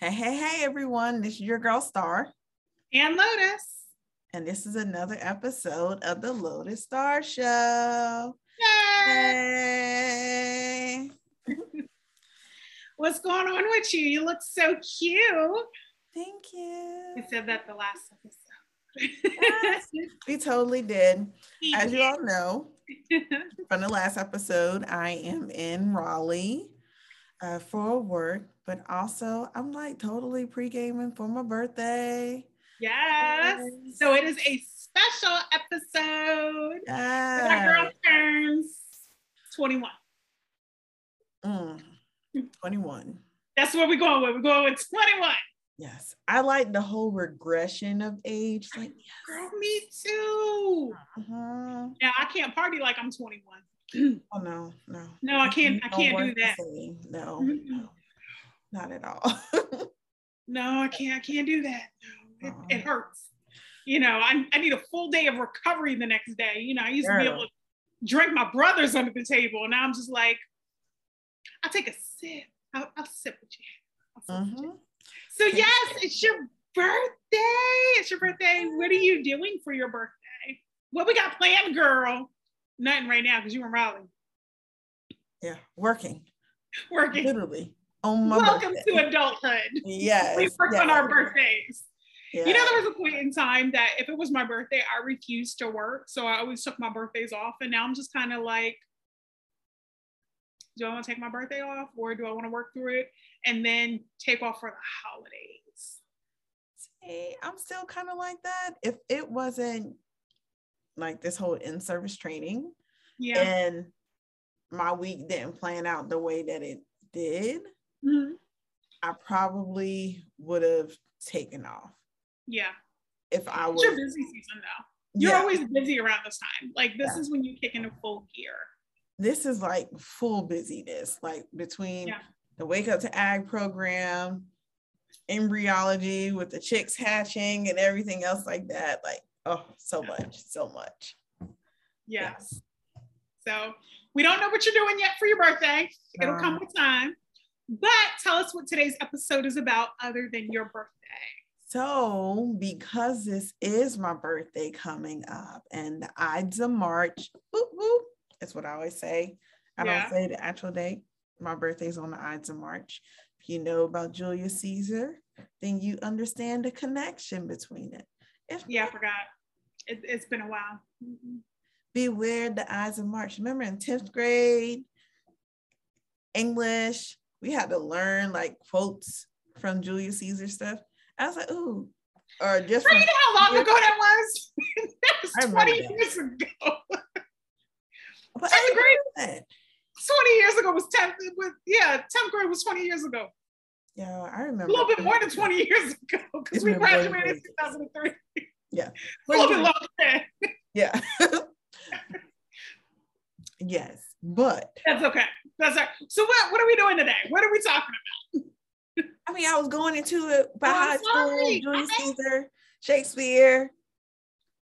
Hey, hey, hey, everyone. This is your girl Star. And Lotus. And this is another episode of the Lotus Star Show. Yay! What's going on with you? You look so cute. Thank you. We said that the last episode. yes, we totally did. As you all know from the last episode, I am in Raleigh uh, for work, but also I'm like totally pre gaming for my birthday. Yes. yes. So it is a special episode. Yes. My girl turns 21. Mm, 21. That's where we're going with. We're going with 21. Yes. I like the whole regression of age. Like, yes. girl, me too. Uh-huh. Yeah, I can't party like I'm 21. Oh no, no. No, I can't I can't do that. No, no, not at all. no, I can't I can't do that. No, it, uh-huh. it, hurts. You know, I, I need a full day of recovery the next day. You know, I used Girl. to be able to drink my brothers under the table, and now I'm just like, I'll take a sip. I'll, I'll sip with you. Sip with you. Mm-hmm. So yes, it's your birthday. It's your birthday. What are you doing for your birthday? What we got planned, girl? Nothing right now because you in Raleigh. Yeah, working. Working. Literally. On my Welcome birthday. to adulthood. Yes. we work yes. on our birthdays. Yeah. You know, there was a point in time that if it was my birthday, I refused to work. So I always took my birthdays off. And now I'm just kind of like, do I want to take my birthday off or do I want to work through it and then take off for the holidays? See, I'm still kind of like that. If it wasn't like this whole in-service training. Yeah. And my week didn't plan out the way that it did. Mm-hmm. I probably would have taken off. Yeah. If I was it's your busy season though. You're yeah. always busy around this time. Like this yeah. is when you kick into full gear. This is like full busyness, like between yeah. the wake up to ag program, embryology with the chicks hatching and everything else like that. Like Oh, so much, so much. Yes. So we don't know what you're doing yet for your birthday. It'll um, come with time. But tell us what today's episode is about other than your birthday. So, because this is my birthday coming up and the Ides of March, whoop, whoop, that's what I always say. I yeah. don't say the actual date. My birthday's on the Ides of March. If you know about Julius Caesar, then you understand the connection between it. If yeah, I forgot it, has been a while. Mm-hmm. Beware the Ides of March. Remember in 10th grade, English, we had to learn like quotes from Julius Caesar stuff. I was like, ooh. Or just you know how long ago that was? that was 20 that. years ago. but 10th grade. 20 years ago was 10th, was, yeah, 10th grade was 20 years ago. Yeah, I remember. A little bit more than 20 years ago because we graduated in 2003. Yeah. A little bit longer. Yeah. yes, but that's okay. That's right. So what what are we doing today? What are we talking about? I mean, I was going into it by oh, high school, Julius Caesar, Shakespeare.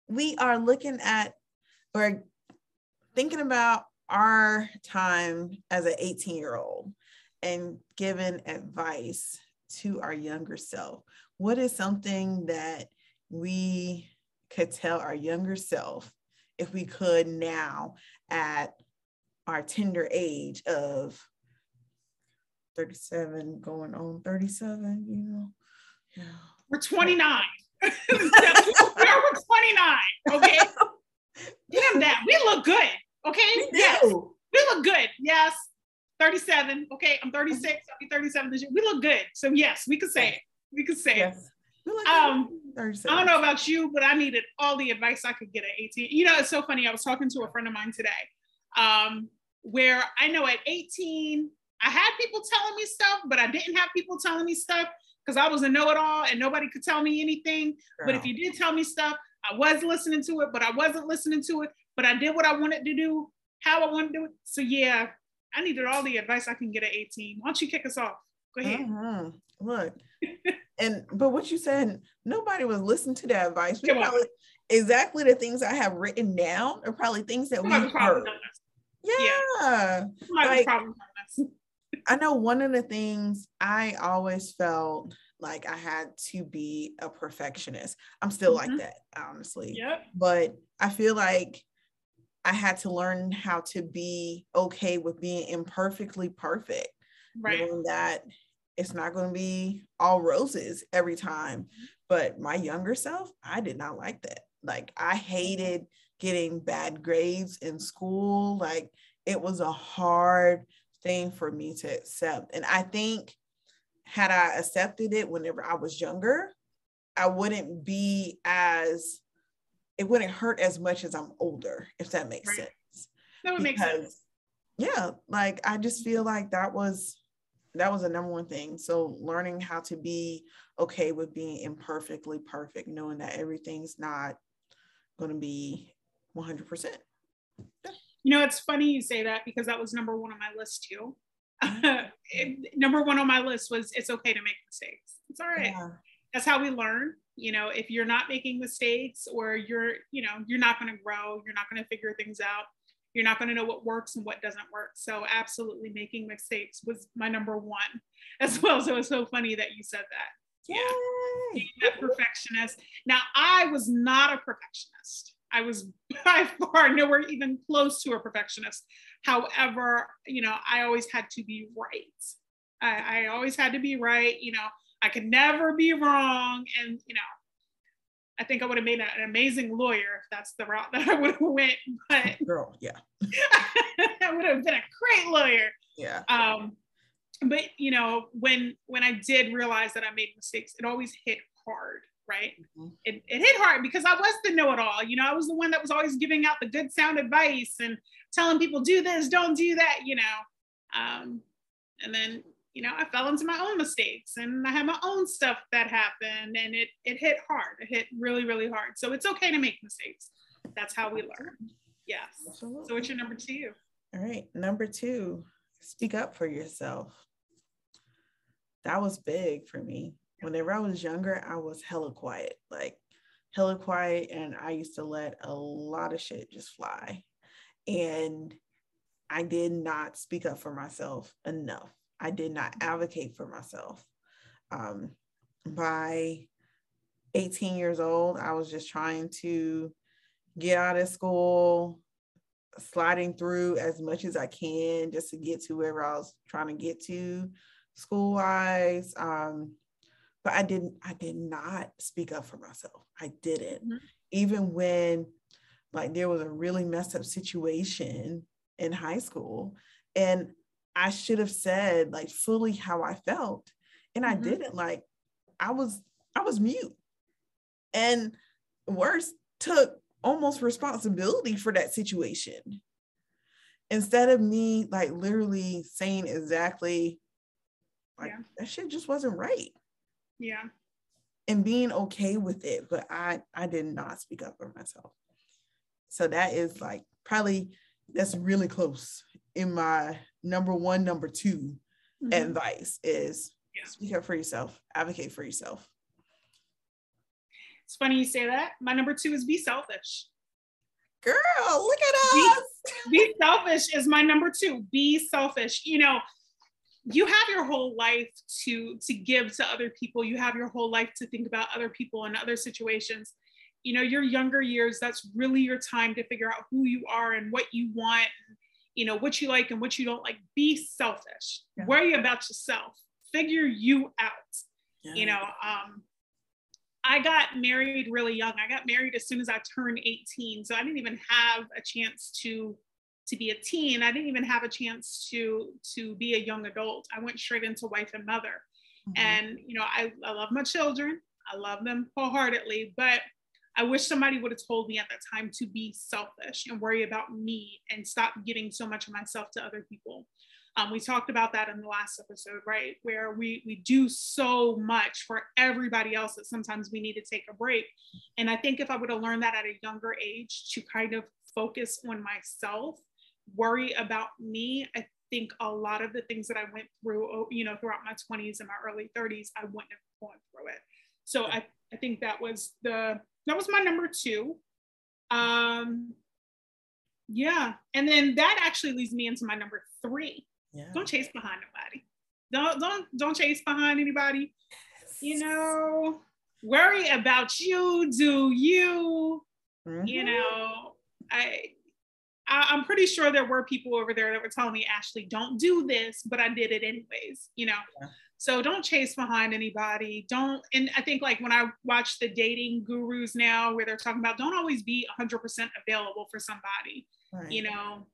We are looking at or thinking about our time as an 18 year old and giving advice to our younger self. What is something that we could tell our younger self if we could now at our tender age of 37 going on 37 you know? Yeah. we're 29 we're 29 okay? Damn that. We look good okay? We yes. We look good. Yes 37 okay i'm 36 i'll be 37 this year we look good so yes we could say it we could say yes. it um, I don't know about you, but I needed all the advice I could get at 18. You know, it's so funny. I was talking to a friend of mine today, um, where I know at 18, I had people telling me stuff, but I didn't have people telling me stuff because I was a know-it-all and nobody could tell me anything. Girl. But if you did tell me stuff, I was listening to it, but I wasn't listening to it. But I did what I wanted to do, how I wanted to do it. So yeah, I needed all the advice I can get at 18. Why don't you kick us off? Go ahead. Uh-huh. Look, and but what you said, nobody was listening to that advice. We probably, exactly the things I have written down are probably things that we heard. Yeah, yeah. like I know one of the things I always felt like I had to be a perfectionist. I'm still mm-hmm. like that, honestly. Yep. But I feel like I had to learn how to be okay with being imperfectly perfect. Right. Knowing that it's not going to be all roses every time. But my younger self, I did not like that. Like I hated getting bad grades in school. Like it was a hard thing for me to accept. And I think had I accepted it whenever I was younger, I wouldn't be as it wouldn't hurt as much as I'm older, if that makes right. sense. That would because, make sense. Yeah, like I just feel like that was that was the number one thing. So learning how to be okay with being imperfectly perfect, knowing that everything's not going to be 100%. You know, it's funny you say that because that was number one on my list too. Mm-hmm. number one on my list was it's okay to make mistakes. It's all right. Yeah. That's how we learn. You know, if you're not making mistakes or you're, you know, you're not going to grow, you're not going to figure things out. You're not going to know what works and what doesn't work. So, absolutely, making mistakes was my number one as well. So, it's so funny that you said that. Yay. Yeah. Being that perfectionist. Now, I was not a perfectionist. I was by far nowhere even close to a perfectionist. However, you know, I always had to be right. I, I always had to be right. You know, I could never be wrong. And, you know, I think I would have made an amazing lawyer if that's the route that I would have went. But girl, yeah, I would have been a great lawyer. Yeah. Um, but you know, when when I did realize that I made mistakes, it always hit hard right? Mm-hmm. It, it hit hard because I was the know it all. You know, I was the one that was always giving out the good sound advice and telling people, do this, don't do that, you know. Um, and then, you know, I fell into my own mistakes and I had my own stuff that happened and it, it hit hard. It hit really, really hard. So it's okay to make mistakes. That's how we learn. Yes. Absolutely. So what's your number two? All right. Number two, speak up for yourself. That was big for me whenever I was younger, I was hella quiet, like hella quiet. And I used to let a lot of shit just fly. And I did not speak up for myself enough. I did not advocate for myself. Um, by 18 years old, I was just trying to get out of school, sliding through as much as I can just to get to wherever I was trying to get to school wise. Um, but I didn't, I did not speak up for myself. I didn't. Mm-hmm. Even when like there was a really messed up situation in high school and I should have said like fully how I felt. And mm-hmm. I didn't like I was I was mute. And worse, took almost responsibility for that situation. Instead of me like literally saying exactly like yeah. that shit just wasn't right. Yeah. And being okay with it, but I I did not speak up for myself. So that is like probably that's really close in my number one, number 2 mm-hmm. advice is yeah. speak up for yourself, advocate for yourself. It's funny you say that. My number two is be selfish. Girl, look at us. Be, be selfish is my number two. Be selfish. You know, you have your whole life to to give to other people you have your whole life to think about other people and other situations you know your younger years that's really your time to figure out who you are and what you want you know what you like and what you don't like be selfish yeah. worry about yourself figure you out yeah. you know um I got married really young. I got married as soon as I turned 18. So I didn't even have a chance to to be a teen i didn't even have a chance to to be a young adult i went straight into wife and mother mm-hmm. and you know I, I love my children i love them wholeheartedly but i wish somebody would have told me at that time to be selfish and worry about me and stop giving so much of myself to other people. Um, we talked about that in the last episode right? Where we we do so much for everybody else that sometimes we need to take a break. And i think if i would have learned that at a younger age to kind of focus on myself worry about me, I think a lot of the things that I went through, oh, you know, throughout my 20s and my early 30s, I wouldn't have gone through it. So I, I think that was the that was my number two. Um yeah, and then that actually leads me into my number three. Yeah. Don't chase behind nobody. Don't don't don't chase behind anybody. You know, worry about you. Do you? Mm-hmm. You know, I, I I'm pretty sure there were people over there that were telling me, Ashley, don't do this, but I did it anyways. You know. Yeah. So don't chase behind anybody. Don't, and I think like when I watch the dating gurus now where they're talking about don't always be 100% available for somebody, right. you know,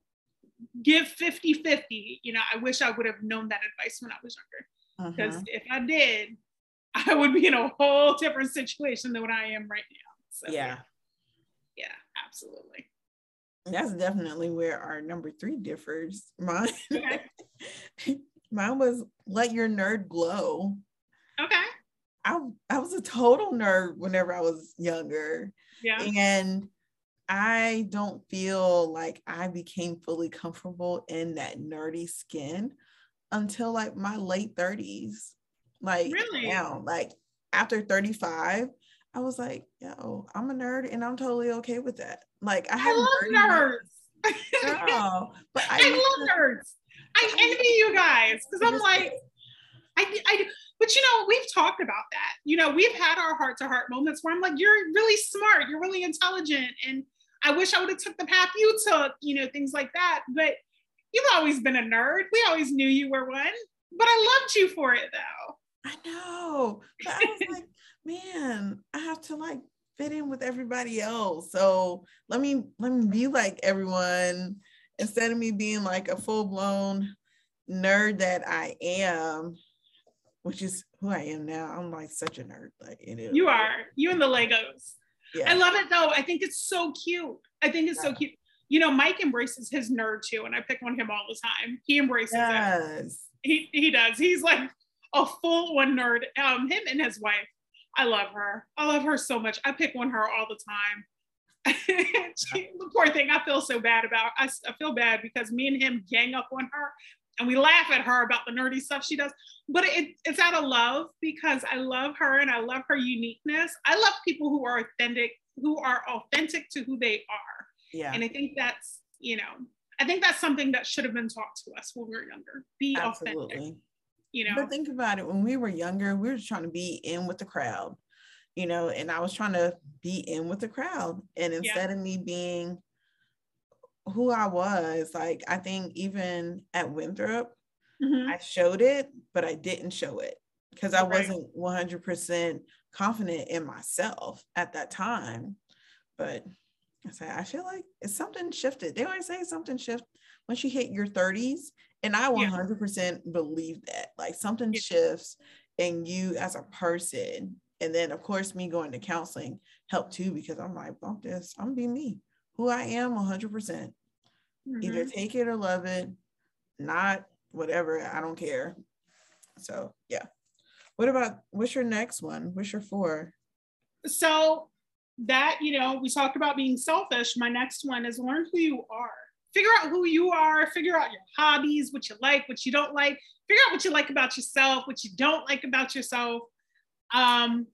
give 50 50. You know, I wish I would have known that advice when I was younger. Because uh-huh. if I did, I would be in a whole different situation than what I am right now. So, yeah. Yeah, absolutely. That's definitely where our number three differs. Mine, okay. mine was let your nerd glow. Okay. I, I was a total nerd whenever I was younger. Yeah. And I don't feel like I became fully comfortable in that nerdy skin until like my late 30s. Like really? now, like after 35, I was like, yo, I'm a nerd and I'm totally okay with that. Like I, I love nerds. nerds. but I, I love to, nerds. I envy you guys because I'm like, I, I, but you know, we've talked about that. You know, we've had our heart to heart moments where I'm like, you're really smart, you're really intelligent, and I wish I would have took the path you took, you know, things like that. But you've always been a nerd. We always knew you were one. But I loved you for it though. I know. But I was like, man, I have to like fit in with everybody else. So let me let me be like everyone instead of me being like a full-blown nerd that I am, which is who I am now. I'm like such a nerd. Like it is. You are. You and the Legos. Yeah. I love it though. I think it's so cute. I think it's yeah. so cute. You know, Mike embraces his nerd too, and I pick on him all the time. He embraces yes. it. He he does. He's like a full one nerd. Um, him and his wife. I love her. I love her so much. I pick on her all the time. she, the poor thing, I feel so bad about. I, I feel bad because me and him gang up on her and we laugh at her about the nerdy stuff she does but it, it's out of love because i love her and i love her uniqueness i love people who are authentic who are authentic to who they are yeah and i think that's you know i think that's something that should have been taught to us when we were younger be Absolutely. authentic you know but think about it when we were younger we were trying to be in with the crowd you know and i was trying to be in with the crowd and instead yeah. of me being who I was. Like I think even at Winthrop, mm-hmm. I showed it, but I didn't show it because I right. wasn't 100% confident in myself at that time. But I say I feel like it's something shifted. They always say something shift once you hit your 30s, and I 100% yeah. believe that. Like something yeah. shifts in you as a person. And then, of course, me going to counseling helped too because I'm like, bump this, I'm be me who I am 100%. percent mm hmm Either take it or love it, not whatever, I don't care. So, yeah. What about what's your next one? What's your four? So, that, you know, we talked about being selfish. My next one is learn who you are. Figure out who you are, figure out your hobbies, what you like, what you don't like, figure out what you like about yourself, what you don't like about yourself. Um,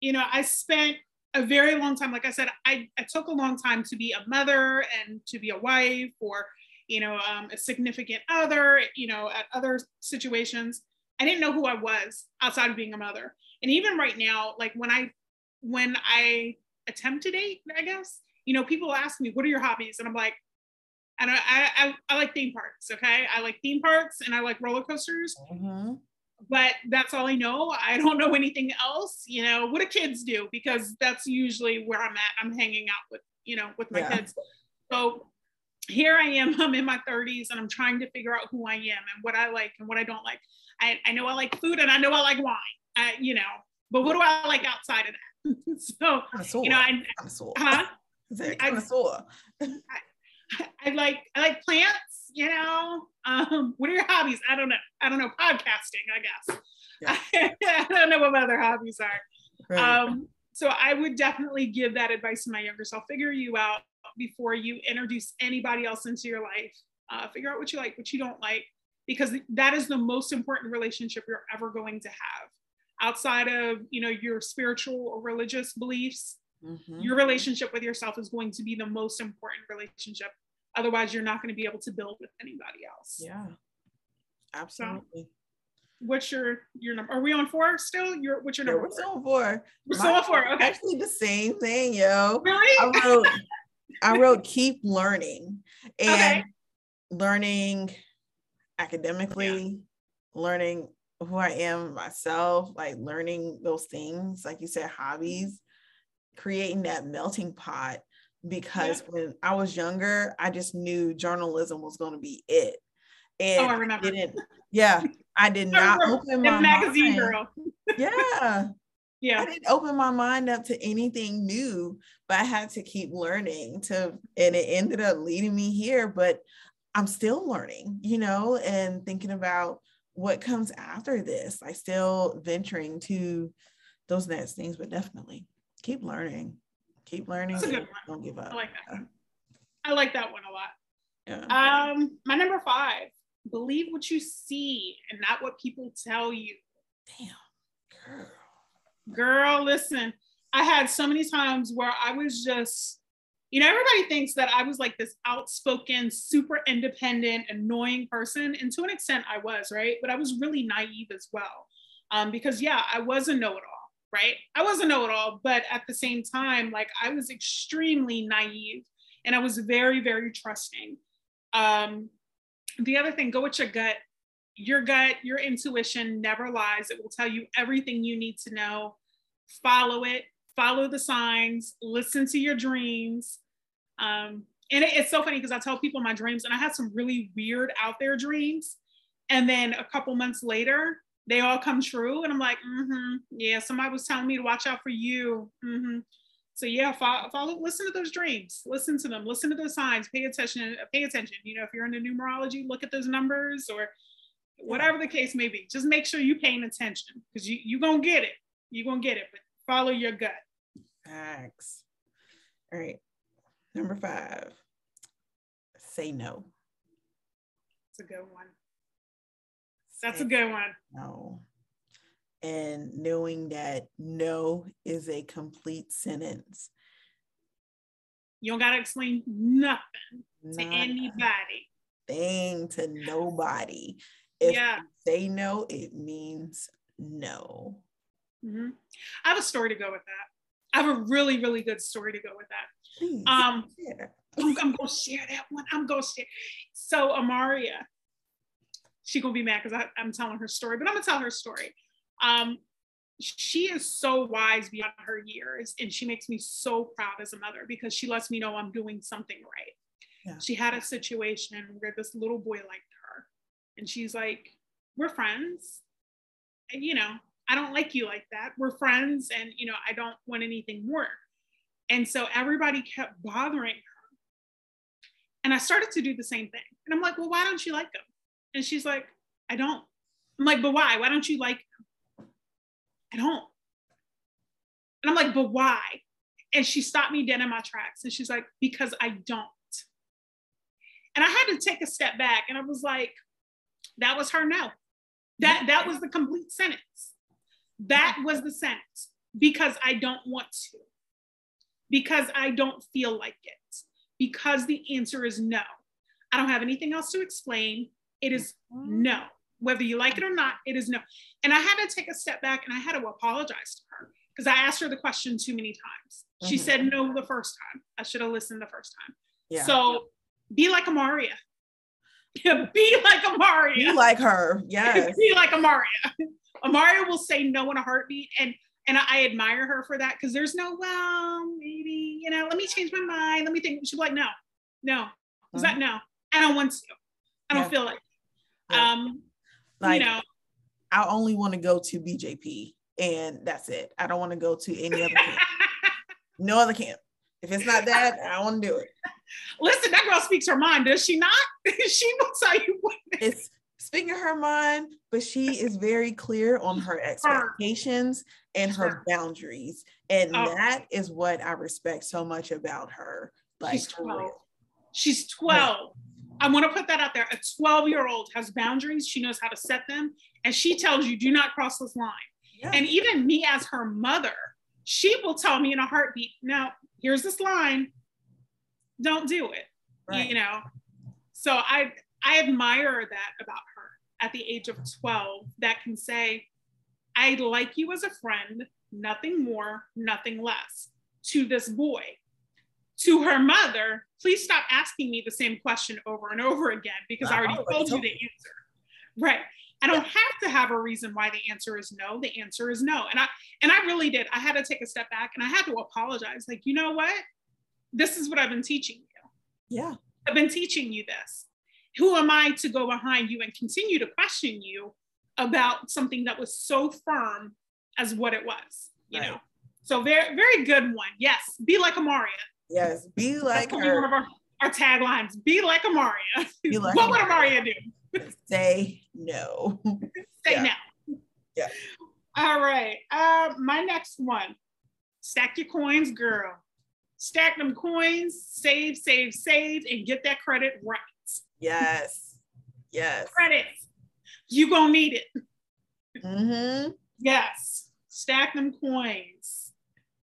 you know, I spent a very long time. Like I said, I, I took a long time to be a mother and to be a wife or, you know, um, a significant other, you know, at other situations. I didn't know who I was outside of being a mother. And even right now, like when I, when I attempt to date, I guess, you know, people ask me, what are your hobbies? And I'm like, and I, I, I like theme parks. Okay. I like theme parks and I like roller coasters. Mm-hmm but that's all I know. I don't know anything else. You know, what do kids do? Because that's usually where I'm at. I'm hanging out with, you know, with my yeah. kids. So here I am, I'm in my 30s and I'm trying to figure out who I am and what I like and what I don't like. I, I know I like food and I know I like wine, I, you know, but what do I like outside of that? so, you know, I, connoisseur. huh? I, I, I like, I like plants you know, um, what are your hobbies? I don't know. I don't know. Podcasting, I guess. Yeah. I don't know what my other hobbies are. Right. Um, so I would definitely give that advice to my younger self. Figure you out before you introduce anybody else into your life. Uh, figure out what you like, what you don't like, because that is the most important relationship you're ever going to have. Outside of you know your spiritual or religious beliefs, mm-hmm. your relationship with yourself is going to be the most important relationship Otherwise, you're not going to be able to build with anybody else. Yeah. Absolutely. So, what's your your number? Are we on four still? Your what's your number? Yeah, we're still on four. We're still on four. Okay. Actually, the same thing, yo. Really? I wrote, I wrote keep learning and okay. learning academically, yeah. learning who I am myself, like learning those things, like you said, hobbies, creating that melting pot. Because yeah. when I was younger, I just knew journalism was going to be it. And oh, I remember. Didn't, yeah, I did not open my magazine mind. girl. yeah. Yeah. I didn't open my mind up to anything new, but I had to keep learning to, and it ended up leading me here. But I'm still learning, you know, and thinking about what comes after this. I still venturing to those next things, but definitely keep learning. Keep learning. Don't give up. I like that. I like that one a lot. Yeah. Um, my number five, believe what you see and not what people tell you. Damn, girl. Girl, listen. I had so many times where I was just you know, everybody thinks that I was like this outspoken, super independent, annoying person. And to an extent, I was, right? But I was really naive as well. Um, because, yeah, I was a know it all, right? I was a know it all, but at the same time, like I was extremely naive and I was very, very trusting. Um, the other thing, go with your gut. Your gut, your intuition never lies. It will tell you everything you need to know. Follow it, follow the signs, listen to your dreams. Um, and it, it's so funny because I tell people my dreams, and I had some really weird out there dreams. And then a couple months later, they all come true. And I'm like, mm-hmm, yeah, somebody was telling me to watch out for you. Mm-hmm. So yeah, follow, follow, listen to those dreams, listen to them, listen to those signs, pay attention, pay attention. You know, if you're into numerology, look at those numbers or whatever the case may be. Just make sure you're paying attention because you, you're gonna get it. You're gonna get it, but follow your gut. Facts. All right. Number five, say no. It's a good one. That's a good one. No. And knowing that no is a complete sentence. You don't got to explain nothing Not to anybody. Thing to nobody. If yeah. say no, it means no. Mm-hmm. I have a story to go with that. I have a really, really good story to go with that. Please, um, I'm, I'm, gonna share that one. I'm gonna share. So Amaria, she gonna be mad because I'm telling her story, but I'm gonna tell her story. Um, she is so wise beyond her years, and she makes me so proud as a mother because she lets me know I'm doing something right. Yeah. She had a situation where this little boy liked her, and she's like, "We're friends," and you know, I don't like you like that. We're friends and, you know, I don't want anything more. And so everybody kept bothering her. And I started to do the same thing. And I'm like, well, why don't you like him? And she's like, I don't. I'm like, but why? Why don't you like? I don't. And I'm like, but why? And she stopped me dead in my tracks. And she's like, because I don't. And I had to take a step back and I was like, that was her no. That that was the complete sentence. That was the sentence because I don't want to, because I don't feel like it, because the answer is no. I don't have anything else to explain. It is no. Whether you like it or not, it is no. And I had to take a step back and I had to apologize to her because I asked her the question too many times. Mm-hmm. She said no the first time. I should have listened the first time. Yeah. So be like Amaria. be like Amaria. Be like her. Yes. be like Amaria. Amaria will say no in a heartbeat, and and I admire her for that because there's no well maybe you know let me change my mind let me think she'll be like no no is that no I don't want to I don't yeah. feel like yeah. um like you know I only want to go to BJP and that's it I don't want to go to any other camp no other camp if it's not that I don't want to do it listen that girl speaks her mind does she not she will tell you what it's speaking her mind, but she is very clear on her expectations and her boundaries. And oh. that is what I respect so much about her. Like she's 12. She's 12. I want to put that out there. A 12 year old has boundaries. She knows how to set them. And she tells you, do not cross this line. Yeah. And even me as her mother, she will tell me in a heartbeat, now here's this line. Don't do it. Right. You know? So I I admire that about her at the age of 12 that can say, I like you as a friend, nothing more, nothing less, to this boy. To her mother, please stop asking me the same question over and over again because I already told you the answer. Right. I don't have to have a reason why the answer is no. The answer is no. And I and I really did. I had to take a step back and I had to apologize. Like, you know what? This is what I've been teaching you. Yeah. I've been teaching you this. Who am I to go behind you and continue to question you about something that was so firm as what it was, you right. know? So very, very good one. Yes. Be like a Amaria. Yes. Be like her. One of our, our taglines. Be like Amaria. Be like what would Amaria do? Say no. Say yeah. no. Yeah. All right. Uh, my next one. Stack your coins, girl. Stack them coins, save, save, save, and get that credit right. Yes. Yes. Credit. You gonna need it. Mm-hmm. Yes. Stack them coins.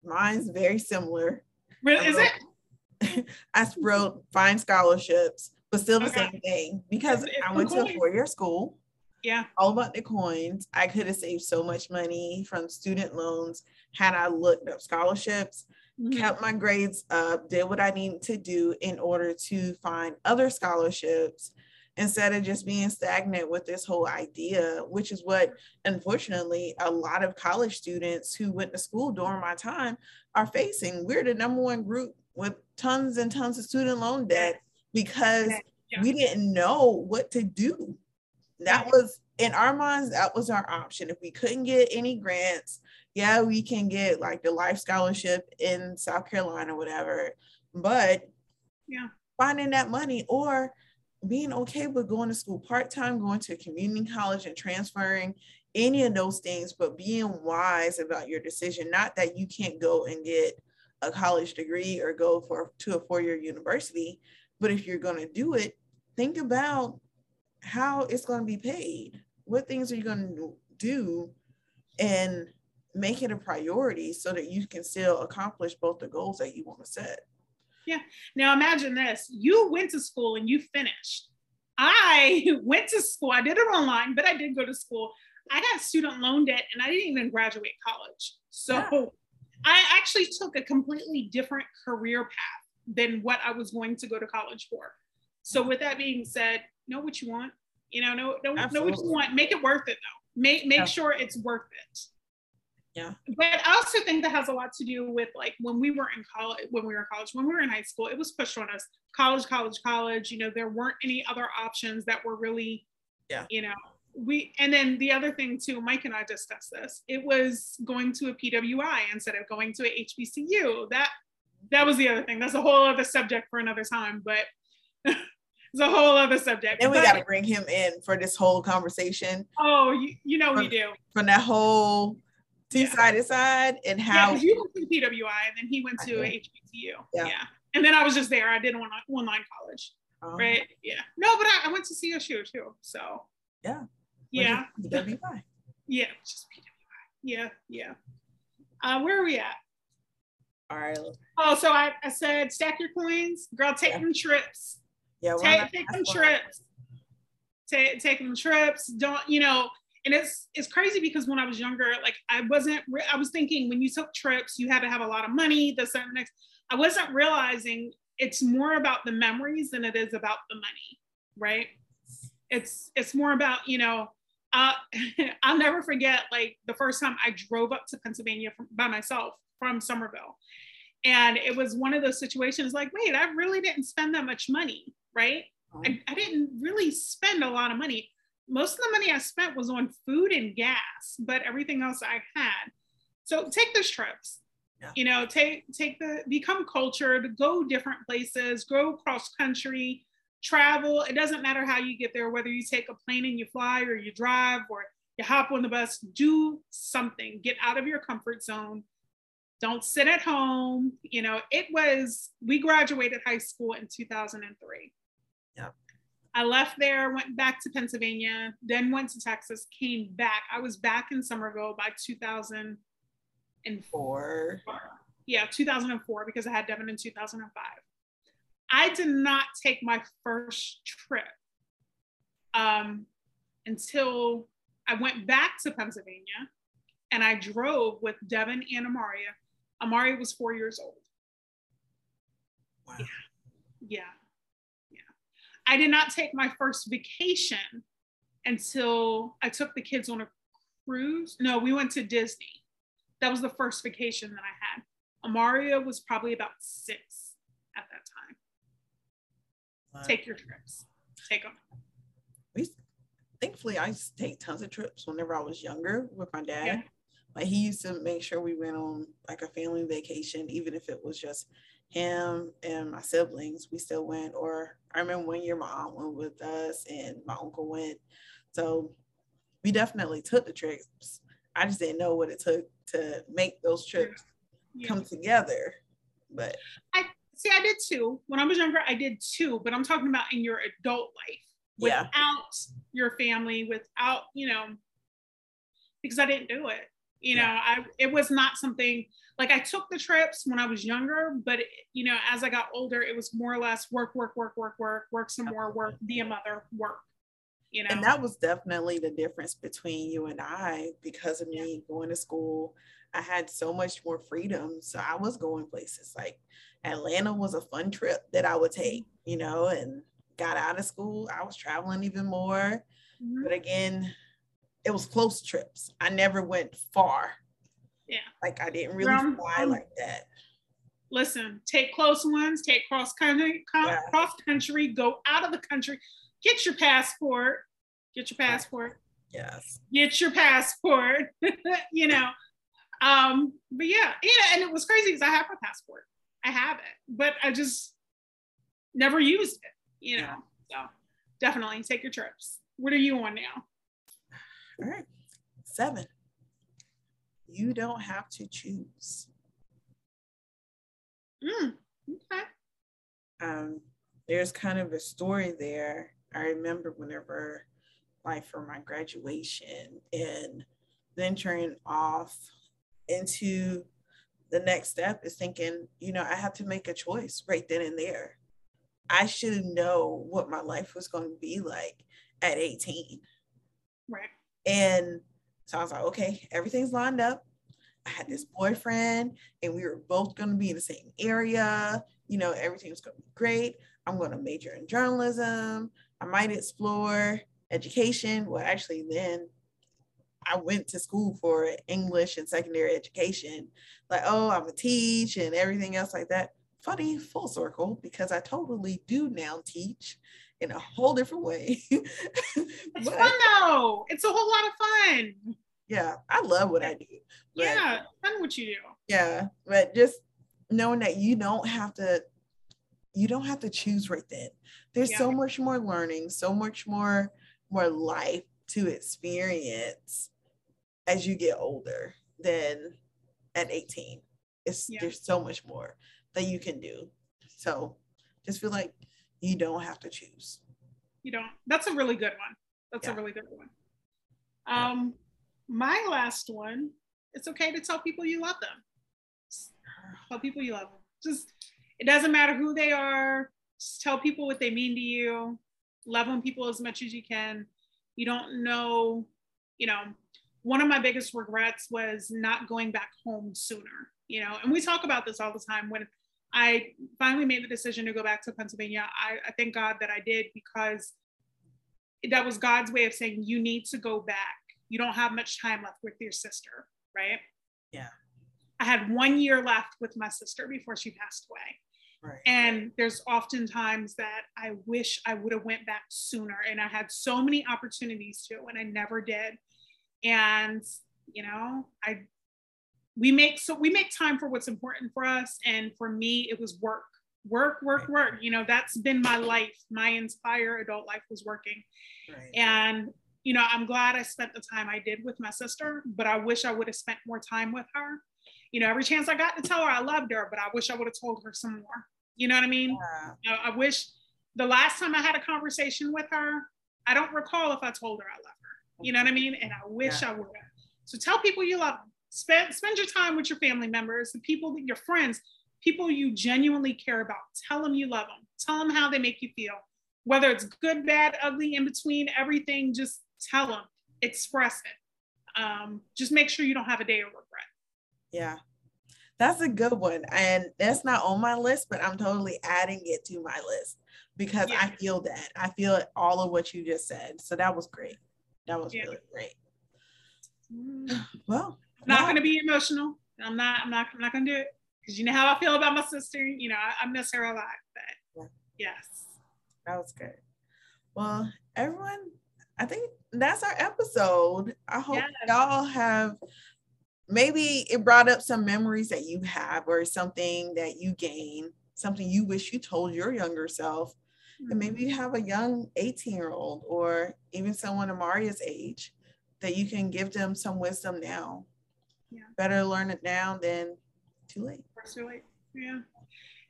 Mine's very similar. Really? Is it? I wrote find scholarships, but still the okay. same thing because it's, it's I went to a four year school. Yeah. All about the coins. I could have saved so much money from student loans had I looked up scholarships, mm-hmm. kept my grades up, did what I needed to do in order to find other scholarships instead of just being stagnant with this whole idea, which is what unfortunately a lot of college students who went to school during my time are facing. We're the number one group with tons and tons of student loan debt because we didn't know what to do. That was in our minds, that was our option. If we couldn't get any grants, yeah, we can get like the life scholarship in South Carolina, whatever. But yeah, finding that money or being okay with going to school part-time, going to a community college and transferring any of those things, but being wise about your decision. Not that you can't go and get a college degree or go for to a four-year university, but if you're going to do it, think about how it's going to be paid. What things are you going to do and make it a priority so that you can still accomplish both the goals that you want to set. Yeah. Now imagine this you went to school and you finished. I went to school, I did it online, but I did go to school. I got student loan debt and I didn't even graduate college. So yeah. I actually took a completely different career path than what I was going to go to college for. So with that being said, know what you want. You know, know, know, know what you want. Make it worth it though. Make make sure it's worth it. Yeah. But I also think that has a lot to do with like when we were in college, when we were in college, when we were in high school, it was pushed on us college, college, college. You know, there weren't any other options that were really, yeah, you know, we, and then the other thing too, Mike and I discussed this, it was going to a PWI instead of going to a HBCU. That, that was the other thing. That's a whole other subject for another time, but it's a whole other subject. And we got to bring him in for this whole conversation. Oh, you, you know from, we do. From that whole two yeah. side to side and how yeah, you went to PWI and then he went to HBCU. Yeah. yeah. And then I was just there. I did one online college. Um, right. Yeah. No, but I, I, went to CSU too. So yeah. Yeah. PWI. yeah, just PWI. Yeah, yeah. Uh, where are we at? All right. Oh, so I, I said stack your coins, girl. Take yeah. them trips. Yeah, take, take them trips. Take take them trips. Don't you know? And it's it's crazy because when I was younger, like I wasn't I was thinking when you took trips, you had to have a lot of money. The certain next, I wasn't realizing it's more about the memories than it is about the money, right? It's it's more about you know. Uh, I'll never forget like the first time I drove up to Pennsylvania from, by myself from Summerville, and it was one of those situations like, wait, I really didn't spend that much money, right? I, I didn't really spend a lot of money most of the money I spent was on food and gas, but everything else I had. So take those trips. Yeah. You know, take take the become cultured, go different places, go cross country, travel. It doesn't matter how you get there, whether you take a plane and you fly or you drive or you hop on the bus, do something. Get out of your comfort zone. Don't sit at home. You know, it was we graduated high school in 2003. Yeah. I left there, went back to Pennsylvania, then went to Texas, came back. I was back in Summerville by 2004. Yeah, 2004, because I had Devin in 2005. I did not take my first trip um, until I went back to Pennsylvania and I drove with Devin and Amaria. Amaria was four years old. Wow. Yeah. Yeah. I did not take my first vacation until I took the kids on a cruise. No, we went to Disney. That was the first vacation that I had. Amaria was probably about six at that time. Wow. Take your trips. Take them. We, thankfully, I used to take tons of trips whenever I was younger with my dad. Yeah. Like he used to make sure we went on like a family vacation, even if it was just him and my siblings. We still went. Or I remember one year my aunt went with us and my uncle went. So we definitely took the trips. I just didn't know what it took to make those trips yeah. come together. But I see, I did too. When I was younger, I did too. But I'm talking about in your adult life, without yeah. your family, without you know, because I didn't do it. You know, I it was not something like I took the trips when I was younger, but you know, as I got older, it was more or less work, work, work, work, work, work some more, work, be a mother, work. You know, and that was definitely the difference between you and I because of me going to school. I had so much more freedom, so I was going places like Atlanta was a fun trip that I would take, you know, and got out of school. I was traveling even more, mm-hmm. but again, it was close trips. I never went far. Yeah. Like I didn't really um, fly um, like that. Listen, take close ones, take cross country, yeah. cross country, go out of the country, get your passport, get your passport. Yes. Get your passport, you know. Um, but yeah, yeah, and it was crazy because I have my passport. I have it, but I just never used it, you know. Yeah. So definitely take your trips. What are you on now? All right. Seven. You don't have to choose. Mm, okay. Um, there's kind of a story there. I remember whenever, like, for my graduation and venturing off into the next step is thinking, you know, I have to make a choice right then and there. I should know what my life was going to be like at 18. Right. And so I was like, okay, everything's lined up. I had this boyfriend, and we were both going to be in the same area. You know, everything was going to be great. I'm going to major in journalism. I might explore education. Well, actually, then I went to school for English and secondary education. Like, oh, I'm a teach and everything else like that. Funny full circle because I totally do now teach in a whole different way. it's fun though. It's a whole lot of fun. Yeah, I love what I do. But, yeah, fun what you do. Yeah, but just knowing that you don't have to, you don't have to choose right then. There's yeah. so much more learning, so much more more life to experience as you get older than at 18. It's yeah. there's so much more that you can do. So just feel like you don't have to choose. You don't. That's a really good one. That's yeah. a really good one. Um, my last one. It's okay to tell people you love them. Tell people you love them. Just it doesn't matter who they are. Just tell people what they mean to you. Love on people as much as you can. You don't know, you know, one of my biggest regrets was not going back home sooner, you know, and we talk about this all the time when I finally made the decision to go back to Pennsylvania. I, I thank God that I did because that was God's way of saying, you need to go back. You don't have much time left with your sister, right? Yeah. I had one year left with my sister before she passed away. Right. And there's often times that I wish I would have went back sooner. And I had so many opportunities to, and I never did. And, you know, I we make so we make time for what's important for us and for me it was work work work work. You know that's been my life. My entire adult life was working. Right. and you know i'm glad i spent the time i did with my sister but i wish i would have spent more time with her. You know every chance i got to tell her i loved her but i wish i would have told her some more. You know what i mean? Yeah. I, I wish the last time i had a conversation with her i don't recall if i told her i love her. You know what i mean? And i wish yeah. i would have so tell people you love them Spend spend your time with your family members, the people that your friends, people you genuinely care about. Tell them you love them. Tell them how they make you feel. Whether it's good, bad, ugly, in between, everything, just tell them, express it. Um, just make sure you don't have a day of regret. Yeah. That's a good one. And that's not on my list, but I'm totally adding it to my list because yeah. I feel that. I feel all of what you just said. So that was great. That was yeah. really great. Mm. Well, I'm not yeah. gonna be emotional. I'm not, I'm not, I'm not gonna do it. Because you know how I feel about my sister. You know, I, I miss her a lot. But yes. That was good. Well, everyone, I think that's our episode. I hope yes. y'all have maybe it brought up some memories that you have or something that you gain, something you wish you told your younger self. Mm-hmm. And maybe you have a young 18 year old or even someone Amaria's age that you can give them some wisdom now. Yeah. Better learn it now than too late. Too late. Yeah.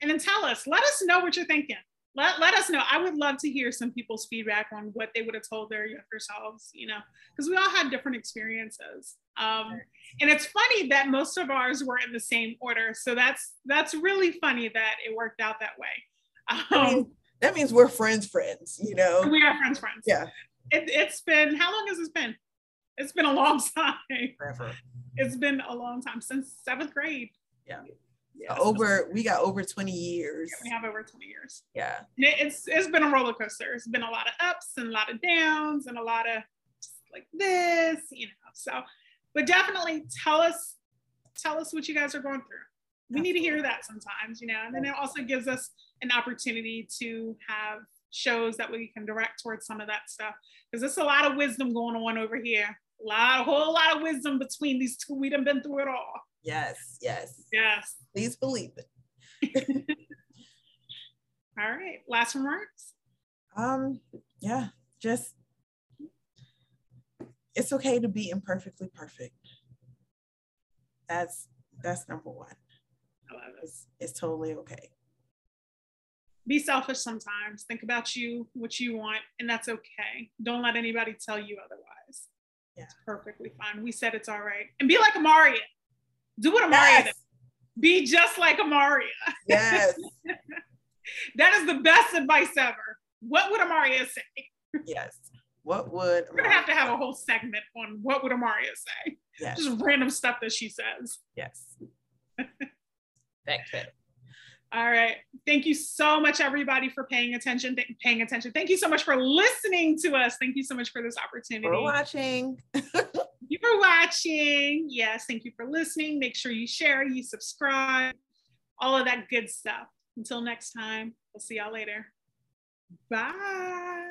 And then tell us, let us know what you're thinking let, let us know. I would love to hear some people's feedback on what they would have told their younger selves, you know, because we all had different experiences. Um, and it's funny that most of ours were in the same order. So that's that's really funny that it worked out that way. Um, I mean, that means we're friends, friends, you know. We are friends, friends. Yeah. It, it's been how long has this been? It's been a long time. Forever. It's been a long time since seventh grade. Yeah. Yeah, over we got over 20 years. Yeah, we have over 20 years. Yeah. It's it's been a roller coaster. It's been a lot of ups and a lot of downs and a lot of like this you know so but definitely tell us tell us what you guys are going through. We need to hear that sometimes you know and then it also gives us an opportunity to have shows that we can direct towards some of that stuff because there's a lot of wisdom going on over here. A lot a whole lot of wisdom between these two. We have been through it all Yes, yes. Yes. Please believe it. All right. Last remarks? Um, yeah, just it's okay to be imperfectly perfect. That's that's number one. I love it. It's, it's totally okay. Be selfish sometimes. Think about you, what you want, and that's okay. Don't let anybody tell you otherwise. Yeah. It's perfectly fine. We said it's all right. And be like Amaria. Do what Amaria yes. does. Be just like Amaria. Yes. that is the best advice ever. What would Amaria say? Yes. What would Amaria We're gonna have to have a whole segment on what would Amaria say. Yes. Just random stuff that she says. Yes. Thanks. All right. Thank you so much, everybody, for paying attention. Th- paying attention. Thank you so much for listening to us. Thank you so much for this opportunity. For watching. you for watching. Yes, thank you for listening. Make sure you share, you subscribe, all of that good stuff. Until next time, we'll see y'all later. Bye.